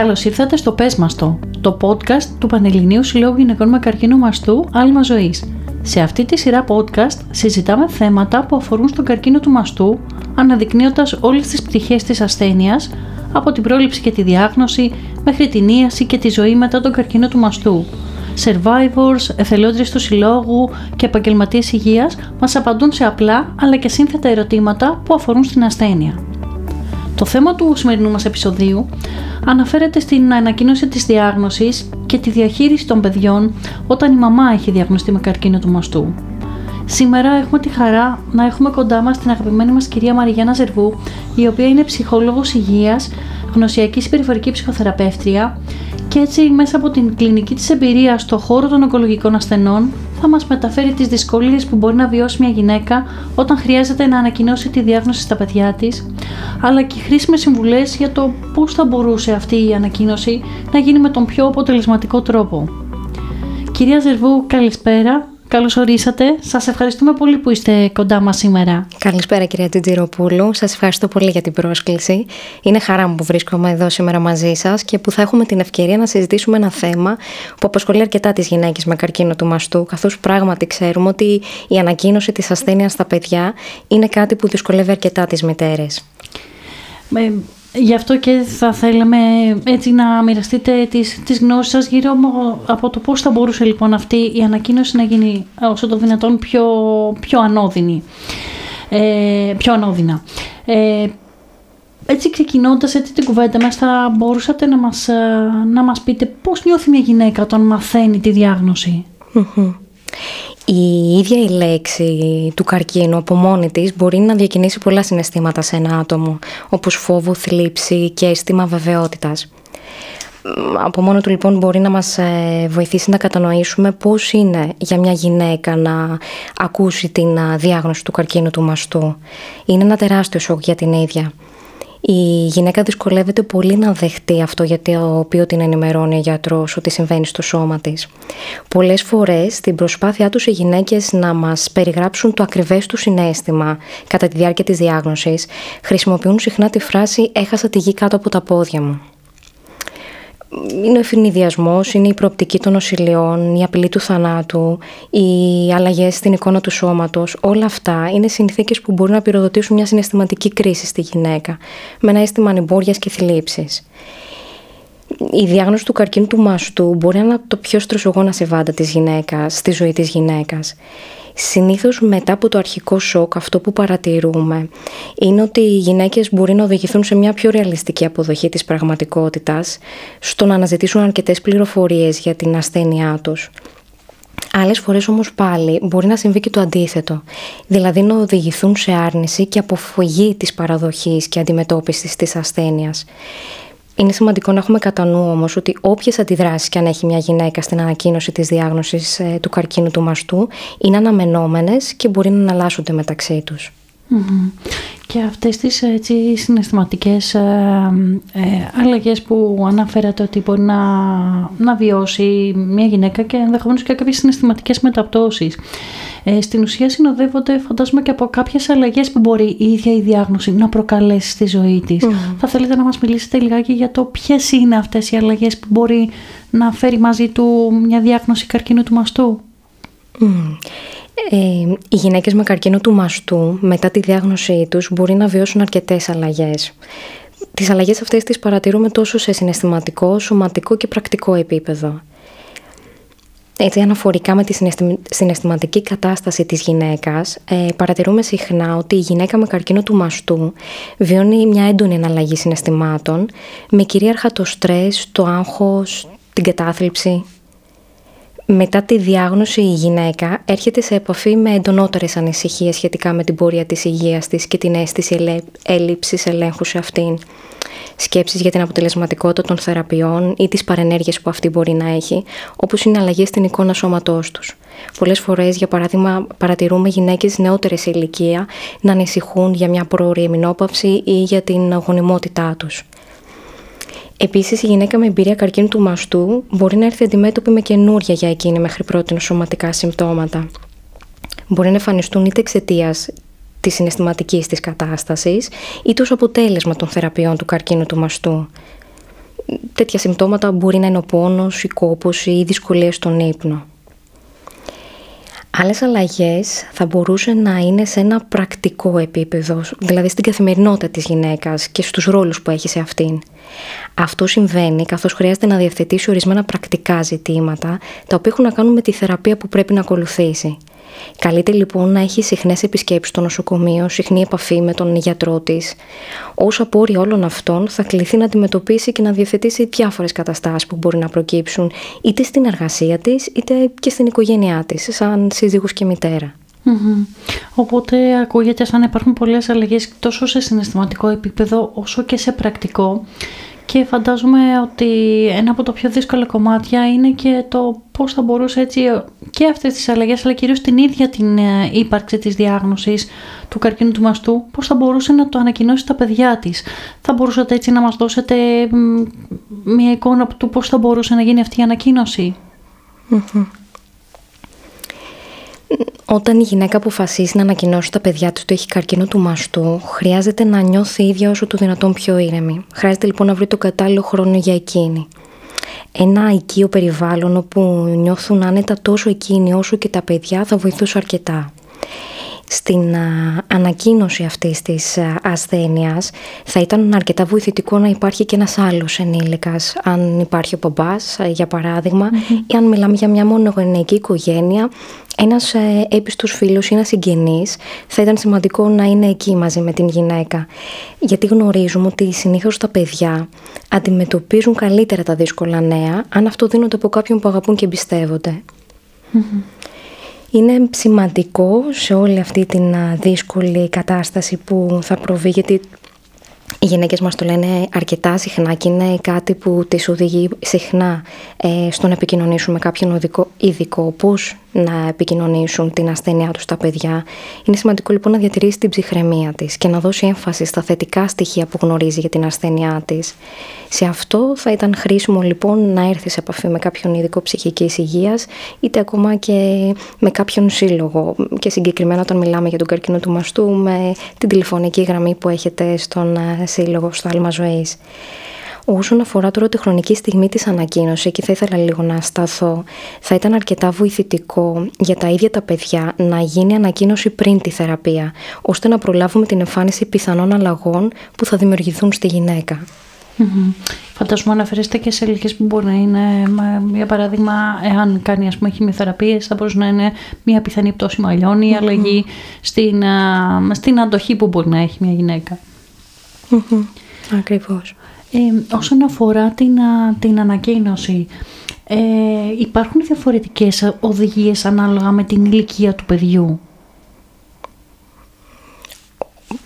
Καλώς ήρθατε στο Πες Μας το, το podcast του Πανελληνίου Συλλόγου Γυναικών με Καρκίνο Μαστού Άλμα Ζωής. Σε αυτή τη σειρά podcast συζητάμε θέματα που αφορούν στον καρκίνο του μαστού, αναδεικνύοντας όλες τις πτυχές της ασθένειας, από την πρόληψη και τη διάγνωση μέχρι την ίαση και τη ζωή μετά τον καρκίνο του μαστού. Survivors, εθελόντρες του συλλόγου και επαγγελματίες υγείας μας απαντούν σε απλά αλλά και σύνθετα ερωτήματα που αφορούν στην ασθένεια. Το θέμα του σημερινού μας επεισοδίου αναφέρεται στην ανακοίνωση της διάγνωσης και τη διαχείριση των παιδιών όταν η μαμά έχει διαγνωστεί με καρκίνο του μαστού. Σήμερα έχουμε τη χαρά να έχουμε κοντά μας την αγαπημένη μας κυρία Μαριγιάννα Ζερβού, η οποία είναι ψυχόλογος υγείας, γνωσιακής περιφορική ψυχοθεραπεύτρια και έτσι μέσα από την κλινική της εμπειρία στο χώρο των ογκολογικών ασθενών θα μας μεταφέρει τις δυσκολίες που μπορεί να βιώσει μια γυναίκα όταν χρειάζεται να ανακοινώσει τη διάγνωση στα παιδιά της, αλλά και χρήσιμες συμβουλές για το πώς θα μπορούσε αυτή η ανακοίνωση να γίνει με τον πιο αποτελεσματικό τρόπο. Κυρία Ζερβού, καλησπέρα. Καλώς ορίσατε. Σας ευχαριστούμε πολύ που είστε κοντά μας σήμερα. Καλησπέρα κυρία Τζιτζιροπούλου. Σας ευχαριστώ πολύ για την πρόσκληση. Είναι χαρά μου που βρίσκομαι εδώ σήμερα μαζί σας και που θα έχουμε την ευκαιρία να συζητήσουμε ένα θέμα που απασχολεί αρκετά τις γυναίκες με καρκίνο του μαστού, καθώς πράγματι ξέρουμε ότι η ανακοίνωση της ασθένειας στα παιδιά είναι κάτι που δυσκολεύει αρκετά τις μητέρες. Ε, Γι' αυτό και θα θέλαμε έτσι να μοιραστείτε τις, τις γνώσεις σας γύρω από το πώς θα μπορούσε λοιπόν αυτή η ανακοίνωση να γίνει όσο το δυνατόν πιο, πιο ανώδυνη. Ε, πιο ανώδυνα. Ε, έτσι ξεκινώντας έτσι την κουβέντα μας θα μπορούσατε να μας, να μας πείτε πώς νιώθει μια γυναίκα όταν μαθαίνει τη διαγνωση η ίδια η λέξη του καρκίνου από μόνη της μπορεί να διακινήσει πολλά συναισθήματα σε ένα άτομο, όπως φόβο, θλίψη και αίσθημα βεβαιότητας. Από μόνο του λοιπόν μπορεί να μας ε, βοηθήσει να κατανοήσουμε πώς είναι για μια γυναίκα να ακούσει την διάγνωση του καρκίνου του μαστού. Είναι ένα τεράστιο σοκ για την ίδια η γυναίκα δυσκολεύεται πολύ να δεχτεί αυτό για το οποίος την ενημερώνει ο γιατρός ότι συμβαίνει στο σώμα της. Πολλές φορές, στην προσπάθειά τους οι γυναίκες να μας περιγράψουν το ακριβές του συνέστημα κατά τη διάρκεια της διάγνωσης, χρησιμοποιούν συχνά τη φράση Έχασα τη γη κάτω από τα πόδια μου είναι ο ευνηδιασμό, είναι η προοπτική των νοσηλειών, η απειλή του θανάτου, οι αλλαγές στην εικόνα του σώματος. Όλα αυτά είναι συνθήκες που μπορούν να πυροδοτήσουν μια συναισθηματική κρίση στη γυναίκα, με ένα αίσθημα ανημπόρια και θλίψης. Η διάγνωση του καρκίνου του μαστού μπορεί να είναι το πιο στροσογόνα συμβάντα της γυναίκας, στη ζωή της γυναίκας. Συνήθως μετά από το αρχικό σοκ αυτό που παρατηρούμε είναι ότι οι γυναίκες μπορεί να οδηγηθούν σε μια πιο ρεαλιστική αποδοχή της πραγματικότητας στο να αναζητήσουν αρκετές πληροφορίες για την ασθένειά τους. Άλλες φορές όμως πάλι μπορεί να συμβεί και το αντίθετο, δηλαδή να οδηγηθούν σε άρνηση και αποφυγή της παραδοχής και αντιμετώπισης της ασθένειας. Είναι σημαντικό να έχουμε κατά νου όμως ότι όποιες αντιδράσεις και αν έχει μια γυναίκα στην ανακοίνωση της διάγνωσης ε, του καρκίνου του μαστού είναι αναμενόμενες και μπορεί να αναλάσσονται μεταξύ τους. Και αυτές τις έτσι, συναισθηματικές ε, ε, αλλαγές που αναφέρατε ότι μπορεί να, να βιώσει μια γυναίκα και ενδεχομένως και κάποιες συναισθηματικές μεταπτώσεις. Ε, στην ουσία συνοδεύονται φαντάζομαι και από κάποιες αλλαγές που μπορεί η ίδια η διάγνωση να προκαλέσει στη ζωή της. Θα θέλετε να μας μιλήσετε λιγάκι για το ποιες είναι αυτές οι αλλαγές που μπορεί να φέρει μαζί του μια διάγνωση καρκίνου του μαστού; Ε, οι γυναίκες με καρκίνο του μαστού μετά τη διάγνωσή τους μπορεί να βιώσουν αρκετές αλλαγές. Τις αλλαγές αυτές τις παρατηρούμε τόσο σε συναισθηματικό, σωματικό και πρακτικό επίπεδο. Έτσι, αναφορικά με τη συναισθηματική κατάσταση της γυναίκας, ε, παρατηρούμε συχνά ότι η γυναίκα με καρκίνο του μαστού βιώνει μια έντονη αναλλαγή συναισθημάτων, με κυρίαρχα το στρες, το άγχος, την κατάθλιψη, μετά τη διάγνωση η γυναίκα έρχεται σε επαφή με εντονότερες ανησυχίες σχετικά με την πορεία της υγείας της και την αίσθηση έλλειψης ελέγχου σε αυτήν. Σκέψεις για την αποτελεσματικότητα των θεραπείων ή τις παρενέργειες που αυτή μπορεί να έχει, όπως είναι αλλαγές στην εικόνα σώματός τους. Πολλές φορές, για παράδειγμα, παρατηρούμε γυναίκες νεότερες σε ηλικία να ανησυχούν για μια πρόορη εμεινόπαυση ή για την γονιμότητά τους. Επίσης, η γυναίκα με εμπειρία καρκίνου του μαστού μπορεί να έρθει αντιμέτωπη με καινούρια για εκείνη μέχρι πρώτη σωματικά συμπτώματα. Μπορεί να εμφανιστούν είτε εξαιτίας της συναισθηματικής της κατάστασης, είτε ως αποτέλεσμα των θεραπείων του καρκίνου του μαστού. τέτοια συμπτώματα μπορεί να είναι ο πόνος, η κόπωση ή δυσκολίες στον ύπνο. Άλλες αλλαγές θα μπορούσε να είναι σε ένα πρακτικό επίπεδο, δηλαδή στην καθημερινότητα της γυναίκας και στους ρόλους που έχει σε αυτήν. Αυτό συμβαίνει καθώς χρειάζεται να διευθετήσει ορισμένα πρακτικά ζητήματα, τα οποία έχουν να κάνουν με τη θεραπεία που πρέπει να ακολουθήσει. Καλείται λοιπόν να έχει συχνές επισκέψεις στο νοσοκομείο, συχνή επαφή με τον γιατρό της. Ω απόρρια όλων αυτών, θα κληθεί να αντιμετωπίσει και να διευθετήσει διάφορες καταστάσεις που μπορεί να προκύψουν, είτε στην εργασία της, είτε και στην οικογένειά της, σαν σύζυγος και μητέρα. Οπότε ακούγεται σαν να υπάρχουν πολλές αλλαγές τόσο σε συναισθηματικό επίπεδο όσο και σε πρακτικό και φαντάζομαι ότι ένα από τα πιο δύσκολα κομμάτια είναι και το πώς θα μπορούσε έτσι και αυτές τις αλλαγές αλλά κυρίως την ίδια την ε, ύπαρξη της διάγνωσης του καρκίνου του μαστού πώς θα μπορούσε να το ανακοινώσει στα παιδιά της. Θα μπορούσατε έτσι να μας δώσετε μια εικόνα του πώς θα μπορούσε να γίνει αυτή η ανακοίνωση; Όταν η γυναίκα αποφασίσει να ανακοινώσει τα παιδιά της ότι έχει καρκίνο του μαστού, χρειάζεται να νιώθει η ίδια όσο το δυνατόν πιο ήρεμη. Χρειάζεται λοιπόν να βρει το κατάλληλο χρόνο για εκείνη. Ένα οικείο περιβάλλον όπου νιώθουν άνετα τόσο εκείνη όσο και τα παιδιά θα βοηθούσε αρκετά στην ανακοίνωση αυτής της ασθένειας θα ήταν αρκετά βοηθητικό να υπάρχει και ένας άλλος ενήλικας. Αν υπάρχει ο μπαμπάς για παραδειγμα ή αν μιλάμε για μια μονογενεϊκή οικογένεια ένας ε, έπιστος φίλος ή ένας συγγενής θα ήταν σημαντικό να είναι εκεί μαζί με την γυναίκα. Γιατί γνωρίζουμε ότι συνήθως τα παιδιά αντιμετωπίζουν καλύτερα τα δύσκολα νέα αν αυτό δίνονται από κάποιον που αγαπούν και εμπιστεύονται. Είναι σημαντικό σε όλη αυτή την δύσκολη κατάσταση που θα προβεί, γιατί οι γυναίκες μας το λένε αρκετά συχνά και είναι κάτι που τις οδηγεί συχνά ε, στο να επικοινωνήσουν με κάποιον ειδικό, ειδικό πώς να επικοινωνήσουν την ασθένειά τους στα παιδιά. Είναι σημαντικό λοιπόν να διατηρήσει την ψυχραιμία της και να δώσει έμφαση στα θετικά στοιχεία που γνωρίζει για την ασθένειά της. Σε αυτό θα ήταν χρήσιμο λοιπόν να έρθεις σε επαφή με κάποιον ειδικό ψυχικής υγείας είτε ακόμα και με κάποιον σύλλογο και συγκεκριμένα όταν μιλάμε για τον καρκίνο του μαστού με την τηλεφωνική γραμμή που έχετε στον ε, σύλλογο στο άλμα ζωής. Όσον αφορά τώρα τη χρονική στιγμή της ανακοίνωσης, εκεί θα ήθελα λίγο να σταθώ, θα ήταν αρκετά βοηθητικό για τα ίδια τα παιδιά να γίνει ανακοίνωση πριν τη θεραπεία, ώστε να προλάβουμε την εμφάνιση πιθανών αλλαγών που θα δημιουργηθούν στη γυναίκα. Mm-hmm. Φαντάζομαι αναφέρεστε και σε ηλικίες που μπορεί να είναι, για παράδειγμα, εάν κάνει ας πούμε χημειοθεραπείες, θα μπορούσε να είναι μια πιθανή πτώση μαλλιών ή αλλαγή στην, στην αντοχή που μπορεί να έχει μια γυναίκα. Mm-hmm. Ακριβώς. Ε, όσον αφορά την, την ανακοίνωση, ε, υπάρχουν διαφορετικές οδηγίες ανάλογα με την ηλικία του παιδιού;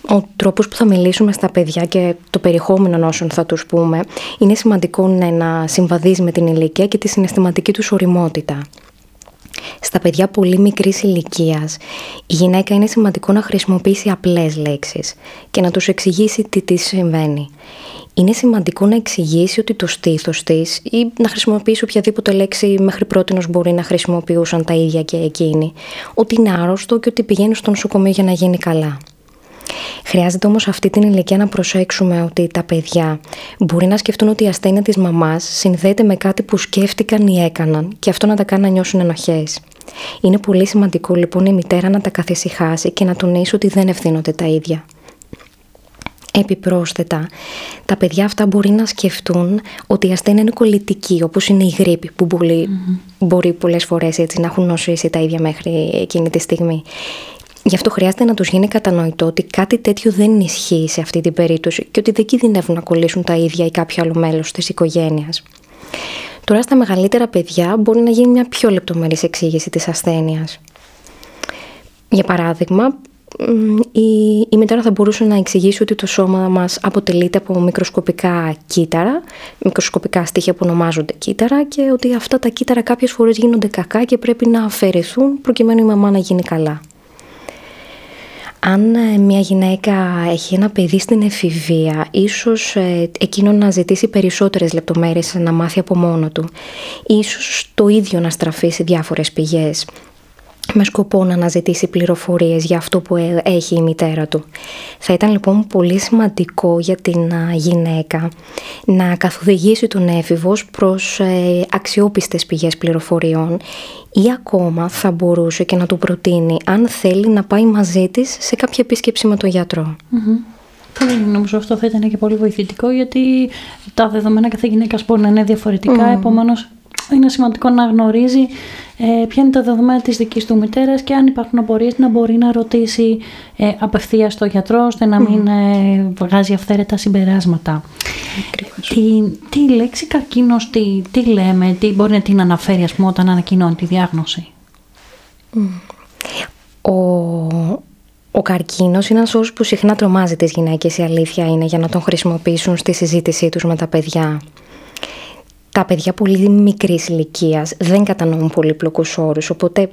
Ο τρόπος που θα μιλήσουμε στα παιδιά και το περιεχόμενο όσων θα τους πούμε είναι σημαντικό να συμβαδίζει με την ηλικία και τη συναισθηματική τους οριμότητα. Στα παιδιά πολύ μικρής ηλικίας, η γυναίκα είναι σημαντικό να χρησιμοποιήσει απλές λέξεις και να τους εξηγήσει τι της συμβαίνει είναι σημαντικό να εξηγήσει ότι το στήθος της ή να χρησιμοποιήσει οποιαδήποτε λέξη μέχρι πρώτη μπορεί να χρησιμοποιούσαν τα ίδια και εκείνοι, ότι είναι άρρωστο και ότι πηγαίνει στο νοσοκομείο για να γίνει καλά. Χρειάζεται όμως αυτή την ηλικία να προσέξουμε ότι τα παιδιά μπορεί να σκεφτούν ότι η ασθένεια της μαμάς συνδέεται με κάτι που σκέφτηκαν ή έκαναν και αυτό να τα κάνει να νιώσουν ενοχές. Είναι πολύ σημαντικό λοιπόν η μητέρα να τα καθησυχάσει και να τονίσει ότι δεν ευθύνονται τα ίδια. Επιπρόσθετα, τα παιδιά αυτά μπορεί να σκεφτούν ότι η ασθένεια είναι κολλητική, όπως είναι η γρήπη, που μπορεί, mm-hmm. μπορεί πολλές φορές έτσι, να έχουν νοσήσει τα ίδια μέχρι εκείνη τη στιγμή. Γι' αυτό χρειάζεται να τους γίνει κατανοητό ότι κάτι τέτοιο δεν ισχύει σε αυτή την περίπτωση και ότι δεν κινδυνεύουν να κολλήσουν τα ίδια ή κάποιο άλλο μέλος της οικογένειας. Τώρα στα μεγαλύτερα παιδιά μπορεί να γίνει μια πιο λεπτομερής εξήγηση της ασθένειας. Για παράδειγμα, η, η μητέρα θα μπορούσε να εξηγήσει ότι το σώμα μας αποτελείται από μικροσκοπικά κύτταρα, μικροσκοπικά στοιχεία που ονομάζονται κύτταρα και ότι αυτά τα κύτταρα κάποιες φορές γίνονται κακά και πρέπει να αφαιρεθούν προκειμένου η μαμά να γίνει καλά. Αν ε, μια γυναίκα έχει ένα παιδί στην εφηβεία, ίσως ε, εκείνο να ζητήσει περισσότερες λεπτομέρειες να μάθει από μόνο του. Ίσως το ίδιο να στραφεί σε διάφορες πηγές με σκοπό να αναζητήσει πληροφορίες για αυτό που ε, έχει η μητέρα του. Θα ήταν λοιπόν πολύ σημαντικό για την γυναίκα να καθοδηγήσει τον έφηβος προς ε, αξιόπιστες πηγές πληροφοριών ή ακόμα θα μπορούσε και να του προτείνει αν θέλει να πάει μαζί της σε κάποια επίσκεψη με τον γιατρο mm Νομίζω αυτό θα ήταν και πολύ βοηθητικό γιατί τα δεδομένα κάθε γυναίκα μπορεί να είναι διαφορετικά, mm. επομένως είναι σημαντικό να γνωρίζει ε, ποια είναι τα δεδομένα της δικής του μητέρας και αν υπάρχουν απορίες να μπορεί να ρωτήσει ε, απευθείας στο γιατρό ώστε να μην ε, βγάζει αυθαίρετα συμπεράσματα. Τι, τι λέξη καρκίνος, τι, τι λέμε, τι μπορεί να την αναφέρει ας πούμε, όταν ανακοινώνει τη διάγνωση; Ο, ο καρκίνος είναι ένας όρος που συχνά τρομάζει τις γυναίκες, η αλήθεια είναι, για να τον χρησιμοποιήσουν στη συζήτησή τους με τα παιδιά τα παιδιά πολύ μικρής ηλικίας δεν κατανοούν πολύπλοκους όρους, οπότε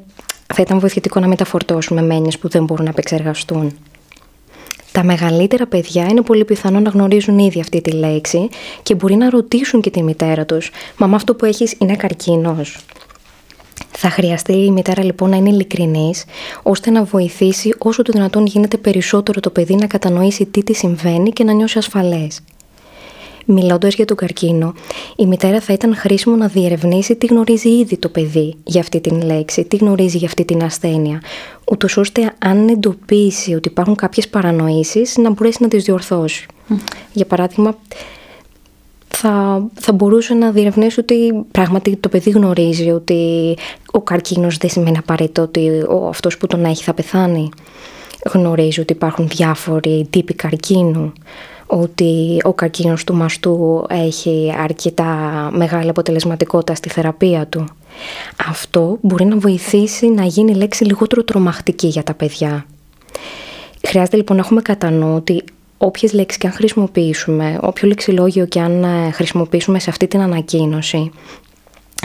θα ήταν βοηθητικό να μην τα φορτώσουμε με έννοιες που δεν μπορούν να επεξεργαστούν. Τα μεγαλύτερα παιδιά είναι πολύ πιθανό να γνωρίζουν ήδη αυτή τη λέξη και μπορεί να ρωτήσουν και τη μητέρα τους «Μαμά αυτό που έχεις είναι καρκίνος». Θα χρειαστεί η μητέρα λοιπόν να είναι ειλικρινής ώστε να βοηθήσει όσο το δυνατόν γίνεται περισσότερο το παιδί να κατανοήσει τι της συμβαίνει και να νιώσει ασφαλές. Μιλώντας για τον καρκίνο, η μητέρα θα ήταν χρήσιμο να διερευνήσει τι γνωρίζει ήδη το παιδί για αυτή την λέξη, τι γνωρίζει για αυτή την ασθένεια, ούτως ώστε αν εντοπίσει ότι υπάρχουν κάποιες παρανοήσεις να μπορέσει να τις διορθώσει. Για παράδειγμα, θα, θα μπορούσε να διερευνήσει ότι πράγματι το παιδί γνωρίζει ότι ο καρκίνος δεν σημαίνει απαραίτητο ότι ο, αυτός που τον έχει θα πεθάνει. Γνωρίζει ότι υπάρχουν διάφοροι τύποι καρκίνου ότι ο καρκίνος του μαστού έχει αρκετά μεγάλη αποτελεσματικότητα στη θεραπεία του. Αυτό μπορεί να βοηθήσει να γίνει η λέξη λιγότερο τρομακτική για τα παιδιά. Χρειάζεται λοιπόν να έχουμε κατά νου ότι όποιες λέξεις και αν χρησιμοποιήσουμε, όποιο λεξιλόγιο και αν ε, χρησιμοποιήσουμε σε αυτή την ανακοίνωση,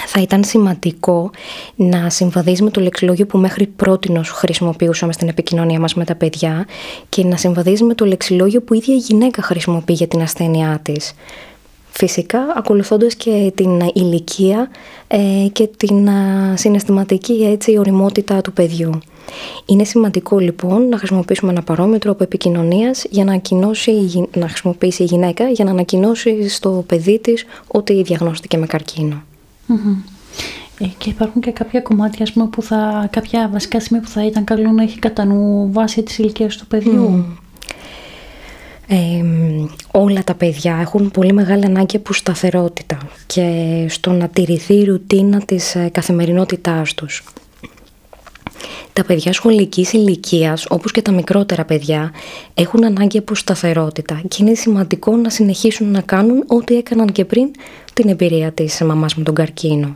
θα ήταν σημαντικό να συμβαδίζει με το λεξιλόγιο που μέχρι πρώτη χρησιμοποιούσαμε στην επικοινωνία μας με τα παιδιά και να συμβαδίζει με το λεξιλόγιο που η ίδια η γυναίκα χρησιμοποιεί για την ασθένειά της. Φυσικά ακολουθώντας και την ηλικία ε, και την συναισθηματική έτσι, οριμότητα του παιδιού. Είναι σημαντικό λοιπόν να χρησιμοποιήσουμε ένα παρόμοιο τρόπο επικοινωνίας για να, να χρησιμοποιήσει η γυναίκα για να ανακοινώσει στο παιδί της ότι διαγνώστηκε με καρκίνο. Ε, και υπάρχουν και κάποια κομμάτια, ας πούμε, που θα, κάποια βασικά σημεία που θα ήταν καλό να έχει κατά νου βάσει της ηλικίας του παιδιού. Ε, όλα τα παιδιά έχουν πολύ μεγάλη ανάγκη από σταθερότητα και στο να τηρηθεί η ρουτίνα της ε, καθημερινότητάς τους. Τα παιδιά σχολικής ηλικίας, όπως και τα μικρότερα παιδιά, έχουν ανάγκη από σταθερότητα και είναι σημαντικό να συνεχίσουν να κάνουν ό,τι έκαναν και πριν την εμπειρία της μαμάς με τον καρκίνο.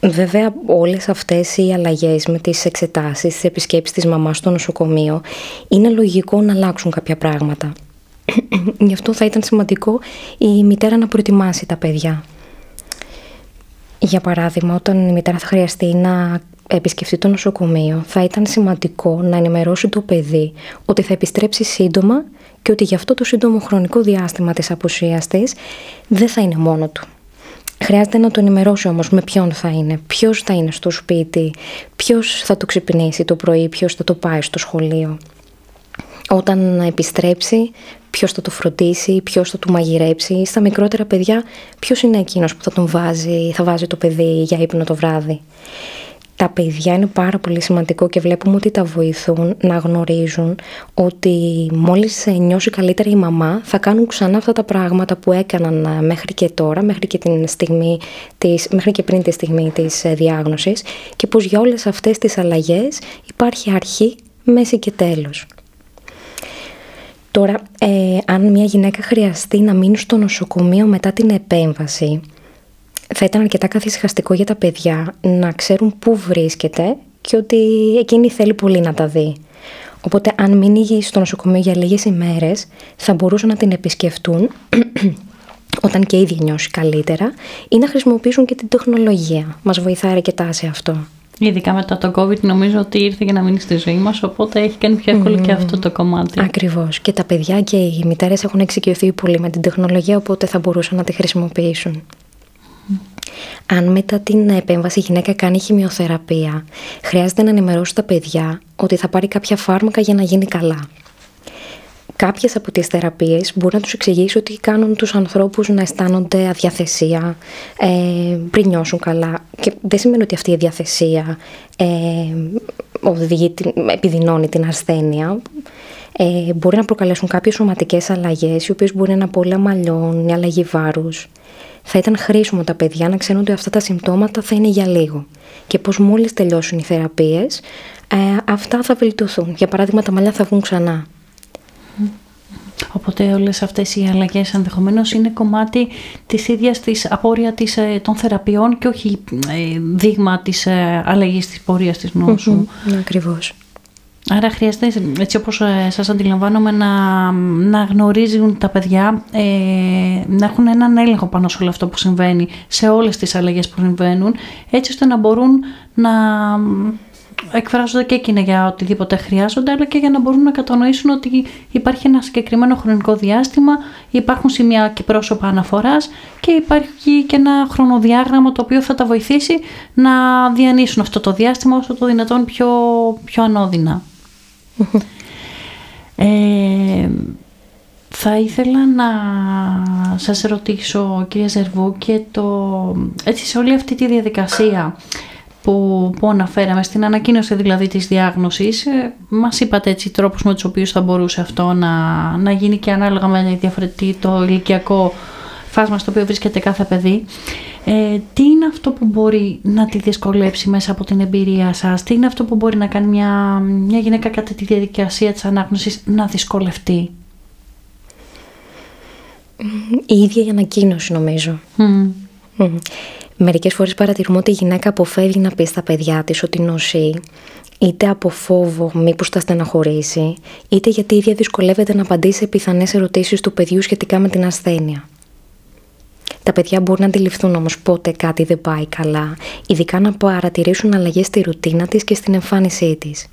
Βέβαια όλες αυτές οι αλλαγές με τις εξετάσεις, τις επισκέψεις της μαμάς στο νοσοκομείο είναι λογικό να αλλάξουν κάποια πράγματα. Γι' αυτό θα ήταν σημαντικό η μητέρα να προετοιμάσει τα παιδιά. Για παράδειγμα, όταν η μητέρα θα χρειαστεί να επισκεφτεί το νοσοκομείο, θα ήταν σημαντικό να ενημερώσει το παιδί ότι θα επιστρέψει σύντομα και ότι γι' αυτό το σύντομο χρονικό διάστημα της απουσίας της δεν θα είναι μόνο του. Χρειάζεται να το ενημερώσει όμως με ποιον θα είναι, ποιος θα είναι στο σπίτι, ποιος θα το ξυπνήσει το πρωί, ποιος θα το πάει στο σχολείο. Όταν επιστρέψει, ποιος θα το φροντίσει, ποιος θα του μαγειρέψει. Στα μικρότερα παιδιά, ποιος είναι εκείνος που θα τον βάζει, θα βάζει το παιδί για ύπνο το βράδυ τα παιδιά είναι πάρα πολύ σημαντικό και βλέπουμε ότι τα βοηθούν να γνωρίζουν ότι μόλις νιώσει καλύτερα η μαμά θα κάνουν ξανά αυτά τα πράγματα που έκαναν ε, μέχρι και τώρα, μέχρι και, την στιγμή της, μέχρι και πριν τη στιγμή της ε, διάγνωσης και πως για όλες αυτές τις αλλαγές υπάρχει αρχή, μέση και τέλος. Τώρα, ε, αν μια γυναίκα χρειαστεί να μείνει στο νοσοκομείο μετά την επέμβαση, θα ήταν αρκετά καθησυχαστικό για τα παιδιά να ξέρουν πού βρίσκεται και ότι εκείνη θέλει πολύ να τα δει. Οπότε αν μείνει στο νοσοκομείο για λίγες ημέρες θα μπορούσαν να την επισκεφτούν όταν και ήδη νιώσει καλύτερα ή να χρησιμοποιήσουν και την τεχνολογία. Μας βοηθάει αρκετά σε αυτό. Ειδικά μετά το COVID νομίζω ότι ήρθε για να μείνει στη ζωή μας, οπότε έχει κάνει πιο εύκολο και αυτό το κομμάτι. Ακριβώς. Και τα παιδιά και οι μητέρες έχουν εξοικειωθεί πολύ με την τεχνολογία, οπότε θα μπορούσαν να τη χρησιμοποιήσουν. Αν μετά την επέμβαση η γυναίκα κάνει χημειοθεραπεία, χρειάζεται να ενημερώσει τα παιδιά ότι θα πάρει κάποια φάρμακα για να γίνει καλά. Κάποιες από τις θεραπείες μπορεί να τους εξηγήσει ότι κάνουν τους ανθρώπους να αισθάνονται αδιαθεσία ε, πριν νιώσουν καλά. Και δεν σημαίνει ότι αυτή η αδιαθεσία ε, οδηγεί, επιδεινώνει την ασθένεια. Ε, μπορεί να προκαλέσουν κάποιες σωματικές αλλαγές, οι οποίες μπορεί να είναι απώλεια μαλλιών, η αλλαγή βάρους. Θα ήταν χρήσιμο τα παιδιά να ξέρουν ότι αυτά τα συμπτώματα θα είναι για λίγο και πως μόλις τελειώσουν οι θεραπείες, ε, αυτά θα βελτιωθούν. Για παράδειγμα, τα μαλλιά θα βγουν ξανά. Οπότε όλες αυτές οι αλλαγές ενδεχομένως είναι κομμάτι της ίδιας της απόρρια της, ε, των θεραπείων και όχι ε, δείγμα της ε, αλλαγής της πορείας της νόσου. Mm-hmm, ακριβώς. Άρα χρειάζεται, έτσι όπως σας αντιλαμβάνομαι, να, να γνωρίζουν τα παιδιά, να έχουν έναν έλεγχο πάνω σε όλο αυτό που συμβαίνει, σε όλες τις αλλαγές που συμβαίνουν, έτσι ώστε να μπορούν να εκφράζονται και εκείνα για οτιδήποτε χρειάζονται, αλλά και για να μπορούν να κατανοήσουν ότι υπάρχει ένα συγκεκριμένο χρονικό διάστημα, υπάρχουν σημεία και πρόσωπα αναφοράς και υπάρχει και ένα χρονοδιάγραμμα το οποίο θα τα βοηθήσει να διανύσουν αυτό το διάστημα όσο το δυνατόν πιο, πιο ανώδυνα. ε, θα ήθελα να σας ρωτήσω κυρία Ζερβού και το, έτσι σε όλη αυτή τη διαδικασία που, που αναφέραμε, στην ανακοίνωση δηλαδή της διάγνωσης, ε, μας είπατε έτσι τρόπους με τους οποίους θα μπορούσε αυτό να, να γίνει και ανάλογα με διαφορετικό το ηλικιακό φάσμα στο οποίο βρίσκεται κάθε παιδί. Ε, τι είναι αυτό που μπορεί να τη δυσκολέψει μέσα από την εμπειρία σας, τι είναι αυτό που μπορεί να κάνει μια, μια γυναίκα κατά τη διαδικασία της ανάγνωσης να δυσκολευτεί; Η ίδια η ανακοίνωση νομίζω. Mm. Μερικές φορές παρατηρούμε ότι η γυναίκα αποφεύγει να πει στα παιδιά της ότι νοσεί, είτε από φόβο μήπως τα στεναχωρήσει, είτε γιατί η ίδια δυσκολεύεται να απαντήσει σε πιθανές ερωτήσεις του παιδιού σχετικά με την ασθένεια. Τα παιδιά μπορούν να αντιληφθούν όμως πότε κάτι δεν πάει καλά, ειδικά να παρατηρήσουν αλλαγές στη ρουτίνα της και στην εμφάνισή της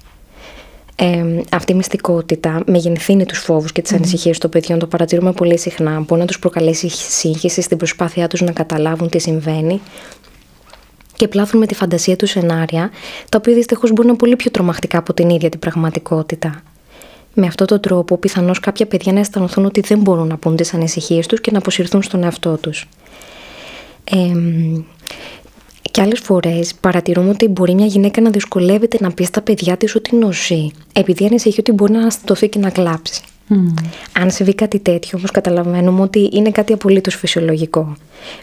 ε, αυτή η μυστικότητα μεγενθύνει τους φόβους και τις mm. ανησυχίες των παιδιών. Το παρατηρούμε πολύ συχνά. Μπορεί να τους προκαλέσει σύγχυση στην προσπάθειά τους να καταλάβουν τι συμβαίνει και πλάθουν με τη φαντασία τους σενάρια, τα οποία δυστυχώς μπορεί να είναι πολύ πιο τρομακτικά από την ίδια την πραγματικότητα. Με αυτόν τον τρόπο, πιθανώς κάποια παιδιά να αισθανθούν ότι δεν μπορούν να πούν τις ανησυχίες τους και να αποσυρθούν στον εαυτό τους. Ε, και άλλες φορές παρατηρούμε ότι μπορεί μια γυναίκα να δυσκολεύεται να πει στα παιδιά της ότι νοσεί, επειδή ανησυχεί ότι μπορεί να αναστατωθεί και να κλάψει. Mm. Αν συμβεί κάτι τέτοιο, όμως καταλαβαίνουμε ότι είναι κάτι απολύτως φυσιολογικό.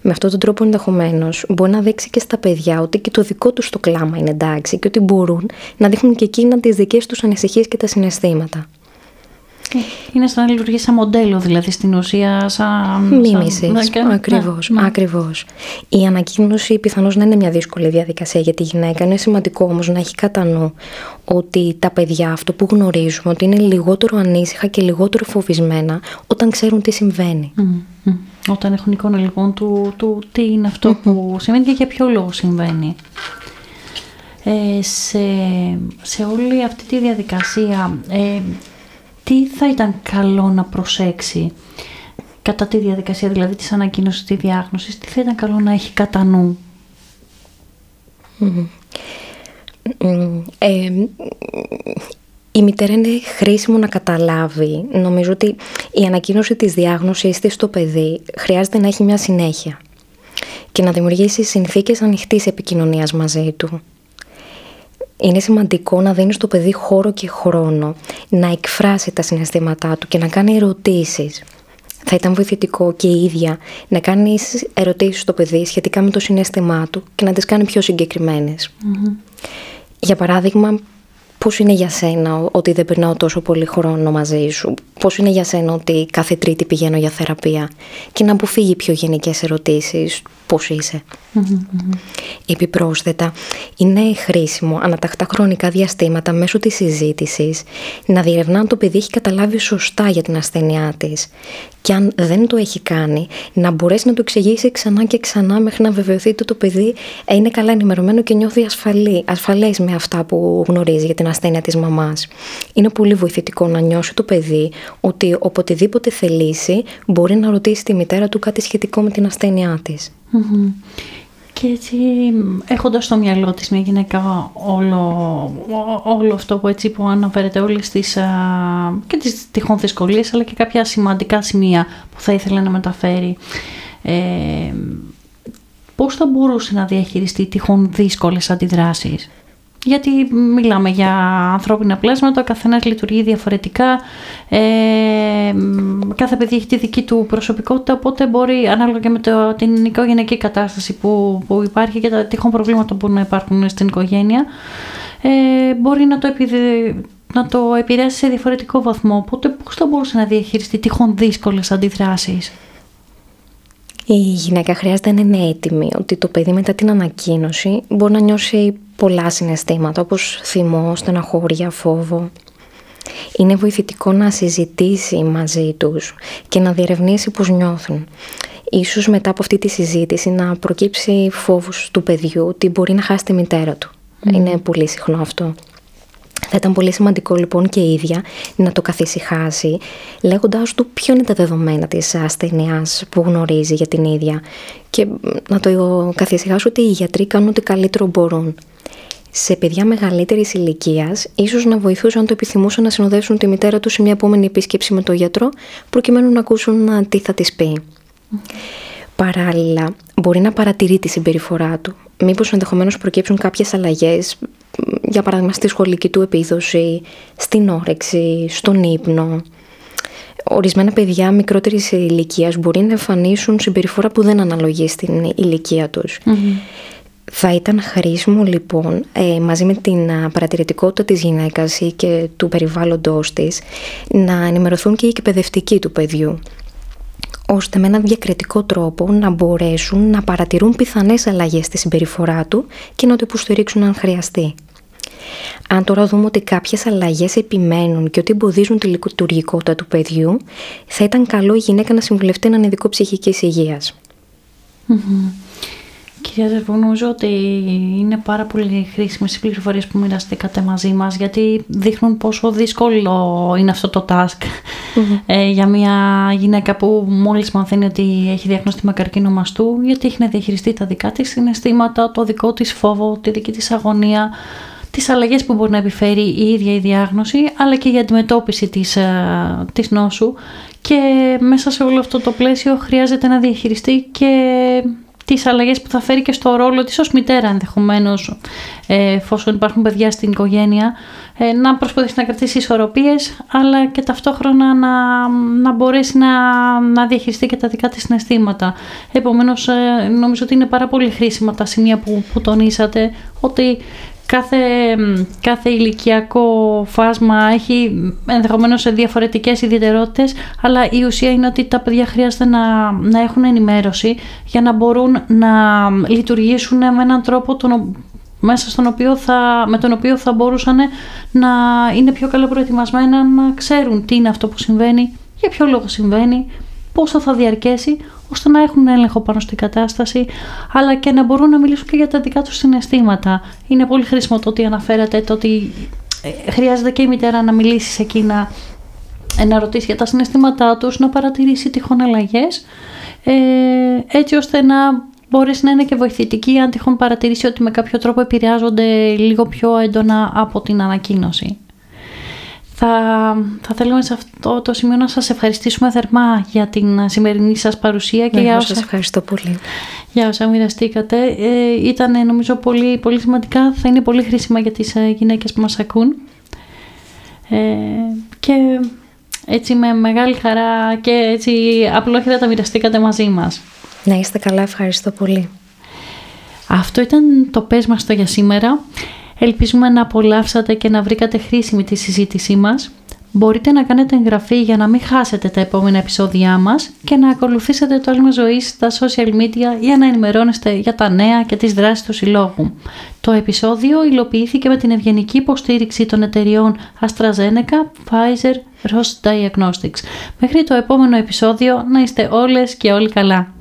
Με αυτόν τον τρόπο, ενδεχομένως, μπορεί να δείξει και στα παιδιά ότι και το δικό τους το κλάμα είναι εντάξει και ότι μπορούν να δείχνουν και εκείνα τις δικές τους ανησυχίες και τα συναισθήματα. Είναι σαν να λειτουργεί σαν μοντέλο, δηλαδή στην ουσία. Σαν. Μίμησης. Ακριβώς. Ναι, ναι. Ακριβώς. Η ανακοίνωση πιθανώς να είναι μια δύσκολη διαδικασία για τη γυναίκα. Είναι σημαντικό όμως να έχει κατά νου ότι τα παιδιά αυτό που γνωρίζουμε ότι είναι λιγότερο ανήσυχα και λιγότερο φοβισμένα όταν ξέρουν τι συμβαίνει. Όταν έχουν εικόνα λοιπόν του, του τι είναι που συμβαίνει και για ποιο λόγο συμβαίνει. Ε, σε, σε όλη αυτή τη διαδικασία ε, τι θα ήταν καλό να προσέξει κατά τη διαδικασία δηλαδή της ανακοίνωσης της διάγνωσης, τι θα ήταν καλό να έχει κατά νου; Ε, η μητέρα είναι χρήσιμο να καταλάβει. Νομίζω ότι η ανακοίνωση της διάγνωσης της στο παιδί χρειάζεται να έχει μια συνέχεια και να δημιουργήσει συνθήκες ανοιχτής επικοινωνίας μαζί του είναι σημαντικό να δίνεις στο παιδί χώρο και χρόνο να εκφράσει τα συναισθήματά του και να κάνει ερωτήσεις. Θα ήταν βοηθητικό και η ίδια να κάνει ερωτήσεις στο παιδί σχετικά με το συναίσθημά του και να τις κάνει πιο συγκεκριμένες. Για παράδειγμα, πώς είναι για σένα ότι δεν περνάω τόσο πολύ χρόνο μαζί σου, πώς είναι για σένα ότι κάθε τρίτη πηγαίνω για θεραπεία; Και να αποφύγει πιο γενικές ερωτήσεις, πώς είσαι; Επιπρόσθετα, είναι χρήσιμο ανατακτά χρονικά διαστήματα μέσω της συζήτησης να διερευνά αν το παιδί έχει καταλάβει σωστά για την ασθένειά της και αν δεν το έχει κάνει, να μπορέσει να το εξηγήσει ξανά και ξανά μέχρι να βεβαιωθεί ότι το παιδί είναι καλά ενημερωμένο και νιώθει ασφαλή, ασφαλές με αυτά που γνωρίζει για την ασθένεια της μαμάς. Είναι πολύ βοηθητικό να νιώσει το παιδί ότι οποτεδήποτε θελήσει μπορεί να ρωτήσει τη μητέρα του κάτι σχετικό με την ασθένειά της. και έτσι έχοντας στο μυαλό της μια γυναίκα όλο, όλο αυτό που έτσι που αναφέρεται όλες τις και τις τυχόν δυσκολίες αλλά και κάποια σημαντικά σημεία που θα ήθελε να μεταφέρει ε, πώς θα μπορούσε να διαχειριστεί τυχόν δύσκολες αντιδράσεις; Γιατί μιλάμε για ανθρώπινα πλάσματα, ο καθένας λειτουργεί διαφορετικά, ε, κάθε παιδί έχει τη δική του προσωπικότητα, οπότε μπορεί ανάλογα και με το, την οικογενειακή κατάσταση που, που υπάρχει και τα τυχόν προβλήματα που να υπάρχουν στην οικογένεια, ε, μπορεί να το, να το επηρεάσει σε διαφορετικό βαθμό, οπότε πώς θα μπορούσε να διαχειριστεί τυχόν δύσκολες αντιδράσεις; Η γυναίκα χρειάζεται να είναι έτοιμη ότι το παιδί μετά την ανακοίνωση μπορεί να νιώσει πολλά συναισθήματα όπως θυμό, στεναχώρια, φόβο. Είναι βοηθητικό να συζητήσει μαζί τους και να διερευνήσει πώς νιώθουν. Ίσως μετά από αυτή τη συζήτηση να προκύψει φόβος του παιδιού ότι μπορεί να χάσει τη μητέρα του. Είναι πολύ συχνό αυτό. Θα ήταν πολύ σημαντικό λοιπόν και η ίδια να το καθησυχάσει λέγοντάς του ποιο είναι τα δεδομένα της ασθενειάς που γνωρίζει για την ίδια και να το καθησυχάσω ότι οι γιατροί κάνουν ό,τι καλύτερο μπορούν. Σε παιδιά μεγαλύτερης ηλικίας, ίσως να βοηθούσαν αν το επιθυμούσαν να συνοδεύσουν τη μητέρα τους σε μια επόμενη επίσκεψη με τον γιατρό, προκειμένου να ακούσουν τι θα της πει. Παράλληλα, μπορεί να παρατηρεί τη συμπεριφορά του. Μήπως ενδεχομένως προκύψουν κάποιες αλλαγές, για παράδειγμα στη σχολική του επίδοση, στην όρεξη, στον ύπνο. Ορισμένα παιδιά μικρότερης ηλικίας μπορεί να εμφανίσουν συμπεριφορά που δεν αναλογεί στην ηλικία τους. Θα ήταν χρήσιμο λοιπόν ε, μαζί με την παρατηρητικότητα της γυναίκας ή και του περιβάλλοντος της να ενημερωθούν και οι εκπαιδευτικοί του παιδιού ώστε με έναν διακριτικό τρόπο να μπορέσουν να παρατηρούν πιθανές αλλαγές στη συμπεριφορά του και να το υποστηρίξουν αν χρειαστεί. Αν τώρα δούμε ότι κάποιες αλλαγές επιμένουν και ότι εμποδίζουν τη λειτουργικότητα του παιδιού, θα ήταν καλό η γυναίκα να συμβουλευτεί έναν ειδικό ψυχικής Κυρία Ζερβού, νομίζω ότι είναι πάρα πολύ χρήσιμες οι πληροφορίες που μοιραστήκατε μαζί μας γιατί δείχνουν πόσο δύσκολο είναι αυτό το task. Ε, για μια γυναίκα που μόλις μαθαίνει ότι έχει διαγνωστεί με καρκίνο μαστού γιατί έχει να διαχειριστεί τα δικά της συναισθήματα, το δικό της φόβο, τη δική της αγωνία τις αλλαγές που μπορεί να επιφέρει η ίδια η διάγνωση αλλά και η αντιμετώπιση της, ε, της νόσου και μέσα σε όλο αυτό το πλαίσιο χρειάζεται να διαχειριστεί και τις αλλαγές που θα φέρει και στο ρόλο της ως μητέρα ενδεχομένως ε, εφόσον υπάρχουν παιδιά στην οικογένεια ε, να προσπαθήσει να κρατήσει ισορροπίες αλλά και ταυτόχρονα να, να μπορέσει να, να διαχειριστεί και τα δικά της συναισθήματα. Επομένως ε, νομίζω ότι είναι πάρα πολύ χρήσιμα τα σημεία που, που τονίσατε ότι κάθε, κάθε ηλικιακό φάσμα έχει ενδεχομένως διαφορετικές ιδιαιτερότητες αλλά η ουσία είναι ότι τα παιδιά χρειάζεται να, να έχουν ενημέρωση για να μπορούν να λειτουργήσουν με έναν τρόπο τον, μέσα στον οποίο θα, με τον οποίο θα μπορούσαν να είναι πιο καλά προετοιμασμένα να ξέρουν τι είναι αυτό που συμβαίνει, για ποιο λόγο συμβαίνει, πόσο θα διαρκέσει, ώστε να έχουν έλεγχο πάνω στην κατάσταση, αλλά και να μπορούν να μιλήσουν και για τα δικά τους συναισθήματα. Είναι πολύ χρήσιμο το ότι αναφέρατε το ότι ε, χρειάζεται και η μητέρα να μιλήσει σε εκείνα, ε, να ρωτήσει για τα συναισθήματά τους, να παρατηρήσει τυχόν αλλαγές, ε, έτσι ώστε να μπορέσει να είναι και βοηθητική αν τυχόν παρατηρήσει ότι με κάποιο τρόπο επηρεάζονται λίγο πιο έντονα από την ανακοίνωση. Θα, θα θέλουμε σε αυτό το σημείο να σας ευχαριστήσουμε θερμά για την σημερινή σας παρουσία και για όσα... σας ευχαριστώ πολύ. Για όσα μοιραστήκατε. Ε, ήταν νομίζω πολύ, πολύ σημαντικά, θα είναι πολύ χρήσιμα για τις ε, γυναίκες που μας ακούν. Ε, και έτσι με μεγάλη χαρά και έτσι απλόχερα τα μοιραστήκατε μαζί μας. Να είστε καλά, ευχαριστώ πολύ. Αυτό ήταν το πες μας το για σήμερα. Ελπίζουμε να απολαύσατε και να βρήκατε χρήσιμη τη συζήτησή μας. Μπορείτε να κάνετε εγγραφή για να μην χάσετε τα επόμενα επεισόδια μας και να ακολουθήσετε το άλμα ζωής στα social media για να ενημερώνεστε για τα νέα και τις δράσεις του Συλλόγου. Το επεισόδιο υλοποιήθηκε με την ευγενική υποστήριξη των εταιριών AstraZeneca, Pfizer, Ross Diagnostics. Μέχρι το επόμενο επεισόδιο να είστε όλες και όλοι καλά.